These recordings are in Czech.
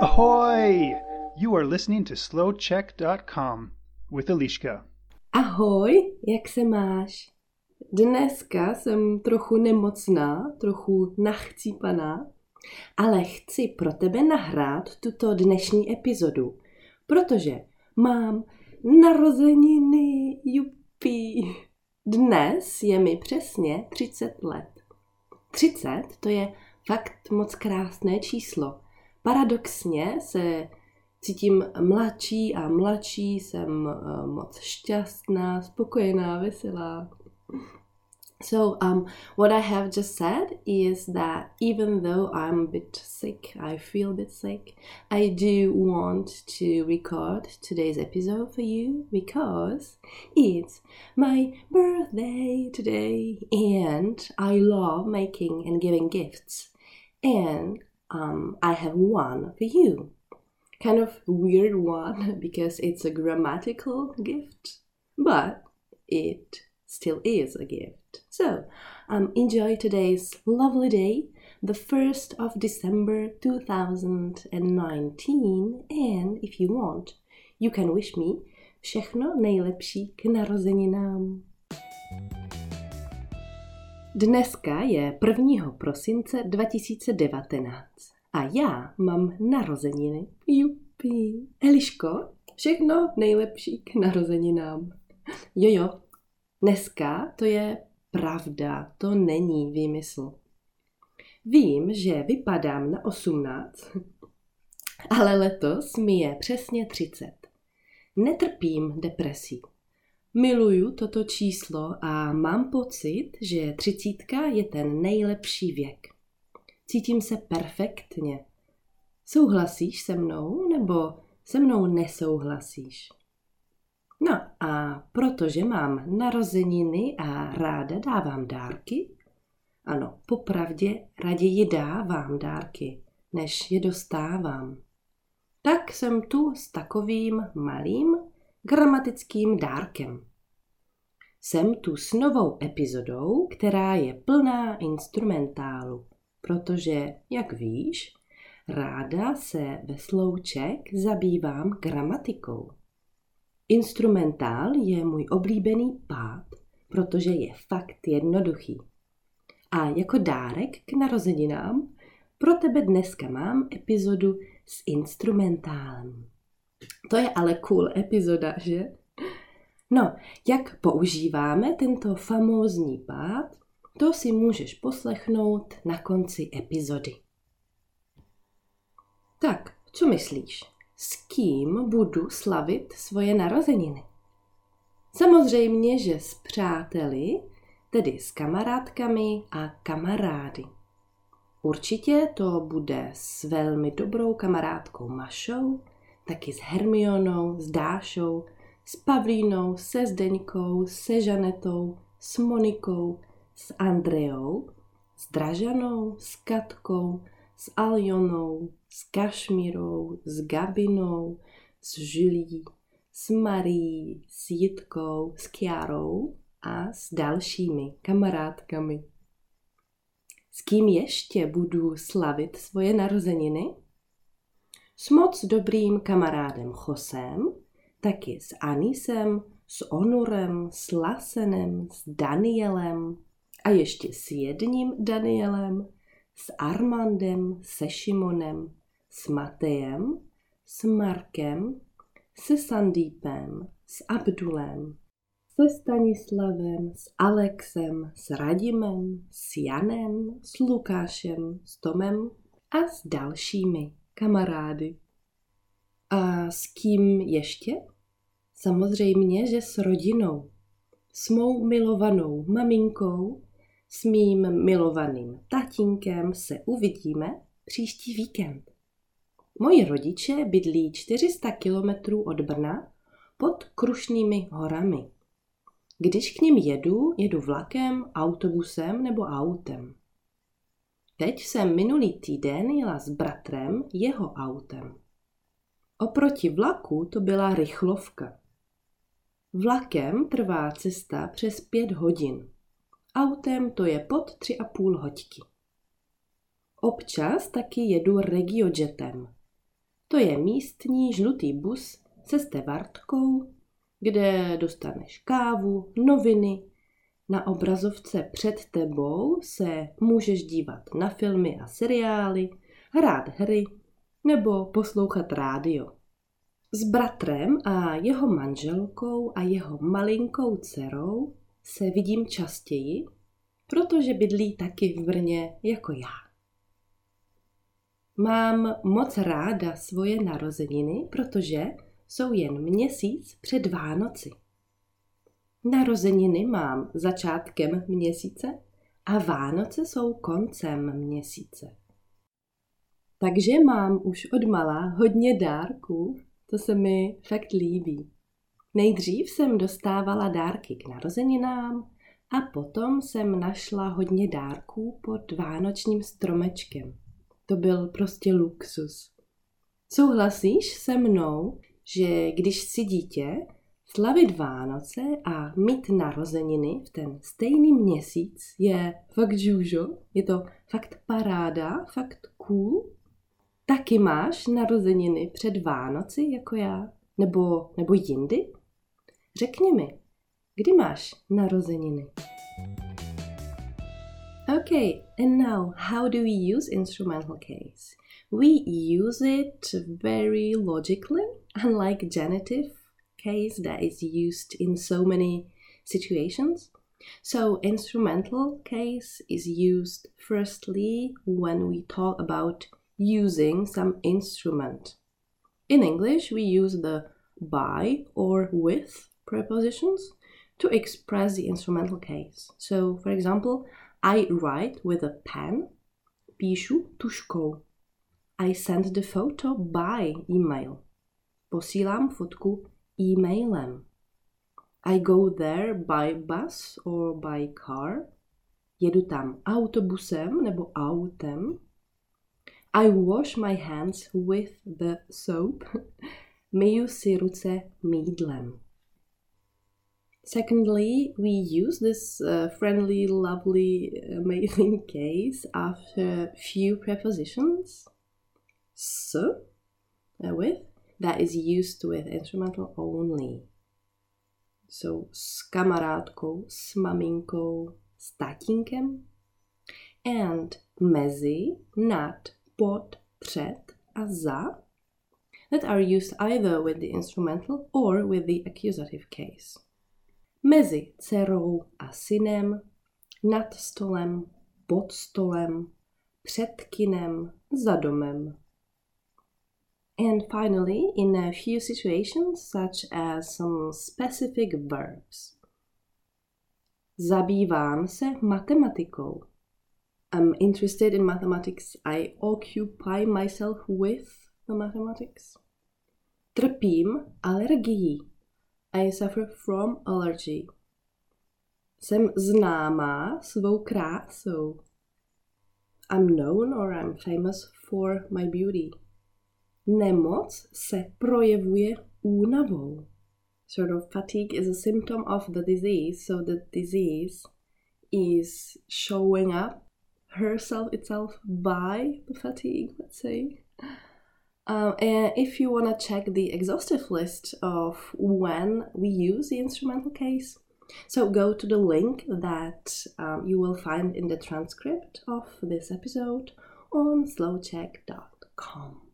Ahoy! You are listening to slowcheck.com with Eliška. Ahoj, jak se máš? Dneska jsem trochu nemocná, trochu nachcípaná, ale chci pro tebe nahrát tuto dnešní epizodu, protože mám narozeniny, jupi. Dnes je mi přesně 30 let. 30 to je fakt moc krásné číslo. Paradoxně se cítím mladší a mladší, jsem uh, moc šťastná, spokojená, veselá. So, um, what I have just said is that even though I'm a bit sick, I feel a bit sick, I do want to record today's episode for you because it's my birthday today and I love making and giving gifts. And um, I have one for you. Kind of weird one because it's a grammatical gift, but it still is a gift. So, um, enjoy today's lovely day, the 1st of December 2019, and if you want, you can wish me všechno nejlepší k narozeninám. Dneska je 1. prosince 2019 a já mám narozeniny. Jupi. Eliško, všechno nejlepší k narozeninám. Jo, jo, Dneska to je pravda, to není výmysl. Vím, že vypadám na 18, ale letos mi je přesně 30. Netrpím depresí. Miluju toto číslo a mám pocit, že třicítka je ten nejlepší věk. Cítím se perfektně. Souhlasíš se mnou nebo se mnou nesouhlasíš? No a protože mám narozeniny a ráda dávám dárky, ano, popravdě raději dávám dárky, než je dostávám. Tak jsem tu s takovým malým gramatickým dárkem. Jsem tu s novou epizodou, která je plná instrumentálu, protože, jak víš, ráda se ve slouček zabývám gramatikou. Instrumentál je můj oblíbený pád, protože je fakt jednoduchý. A jako dárek k narozeninám pro tebe dneska mám epizodu s instrumentálem. To je ale cool epizoda, že? No, jak používáme tento famózní pád, to si můžeš poslechnout na konci epizody. Tak, co myslíš? s kým budu slavit svoje narozeniny. Samozřejmě, že s přáteli, tedy s kamarádkami a kamarády. Určitě to bude s velmi dobrou kamarádkou Mašou, taky s Hermionou, s Dášou, s Pavlínou, se Zdeňkou, se Žanetou, s Monikou, s Andreou, s Dražanou, s Katkou, s Aljonou, s Kašmírou, s Gabinou, s Žilí, s Marí, s Jitkou, s Kiarou a s dalšími kamarádkami. S kým ještě budu slavit svoje narozeniny? S moc dobrým kamarádem Chosem, taky s Anisem, s Onurem, s Lasenem, s Danielem a ještě s jedním Danielem, s Armandem, se Šimonem, s Matejem, s Markem, se Sandípem, s Abdulem, se Stanislavem, s Alexem, s Radimem, s Janem, s Lukášem, s Tomem a s dalšími kamarády. A s kým ještě? Samozřejmě, že s rodinou. S mou milovanou maminkou, s mým milovaným tatínkem se uvidíme příští víkend. Moji rodiče bydlí 400 kilometrů od Brna pod Krušnými horami. Když k ním jedu, jedu vlakem, autobusem nebo autem. Teď jsem minulý týden jela s bratrem jeho autem. Oproti vlaku to byla rychlovka. Vlakem trvá cesta přes pět hodin. Autem to je pod tři a půl hoďky. Občas taky jedu regiojetem. To je místní žlutý bus se stevartkou, kde dostaneš kávu, noviny, na obrazovce před tebou se můžeš dívat na filmy a seriály, hrát hry nebo poslouchat rádio. S bratrem a jeho manželkou a jeho malinkou dcerou se vidím častěji, protože bydlí taky v Brně jako já. Mám moc ráda svoje narozeniny, protože jsou jen měsíc před Vánoci. Narozeniny mám začátkem měsíce a Vánoce jsou koncem měsíce. Takže mám už od malá hodně dárků, to se mi fakt líbí. Nejdřív jsem dostávala dárky k narozeninám a potom jsem našla hodně dárků pod vánočním stromečkem. To byl prostě luxus. Souhlasíš se mnou, že když si dítě, Slavit Vánoce a mít narozeniny v ten stejný měsíc je fakt žužo, je to fakt paráda, fakt cool. Taky máš narozeniny před Vánoci jako já? Nebo, nebo jindy? Řekni mi, kdy máš narozeniny? Okay, and now how do we use instrumental case? We use it very logically, unlike genitive case that is used in so many situations. So, instrumental case is used firstly when we talk about using some instrument. In English, we use the by or with prepositions to express the instrumental case. So, for example, I write with a pen, píšu tuškou. I send the photo by email. Posílám fotku e-mailem. I go there by bus or by car. Jedu tam autobusem nebo autem. I wash my hands with the soap. Myju si ruce mídlem. Secondly, we use this uh, friendly, lovely, amazing case after few prepositions. So, uh, with that is used with instrumental only. So s kamarádkou, s maminkou, s tatínkem. And mezi, nad, pod, před a za that are used either with the instrumental or with the accusative case. Mezi dcerou a synem, nad stolem, pod stolem, před kinem, za domem. And finally, in a few situations, such as some specific verbs. Zabývám se matematikou. I'm interested in mathematics. I occupy myself with the mathematics. Trpím alergií. I suffer from allergy. Jsem známá svou krásou. I'm known or I'm famous for my beauty. Nemoc se projevuje únavou. Sort of fatigue is a symptom of the disease, so the disease is showing up herself itself by the fatigue, let's say. Um, and if you want to check the exhaustive list of when we use the instrumental case, so go to the link that um, you will find in the transcript of this episode on slowcheck.com.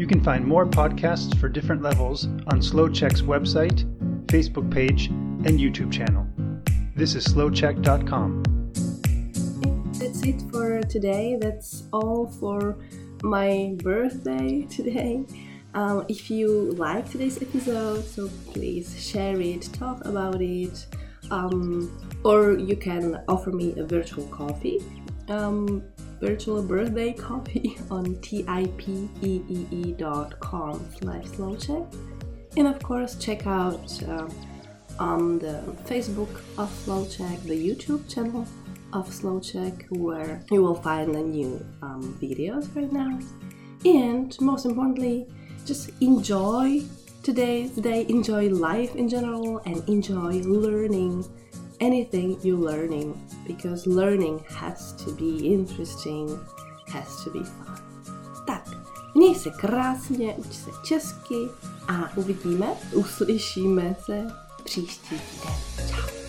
You can find more podcasts for different levels on SlowCheck's website, Facebook page, and YouTube channel. This is slowcheck.com. That's it for today. That's all for my birthday today. Um, if you like today's episode, so please share it, talk about it, um, or you can offer me a virtual coffee. Um, virtual birthday coffee on tipee.com slash slowcheck. And of course, check out uh, on the Facebook of Slowcheck, the YouTube channel of Slowcheck, where you will find the new um, videos right now. And most importantly, just enjoy today's day, enjoy life in general, and enjoy learning anything you're learning because learning has to be interesting, has to be fun. Tak, měj se krásně, uč se česky a uvidíme, uslyšíme se příští týden. Čau.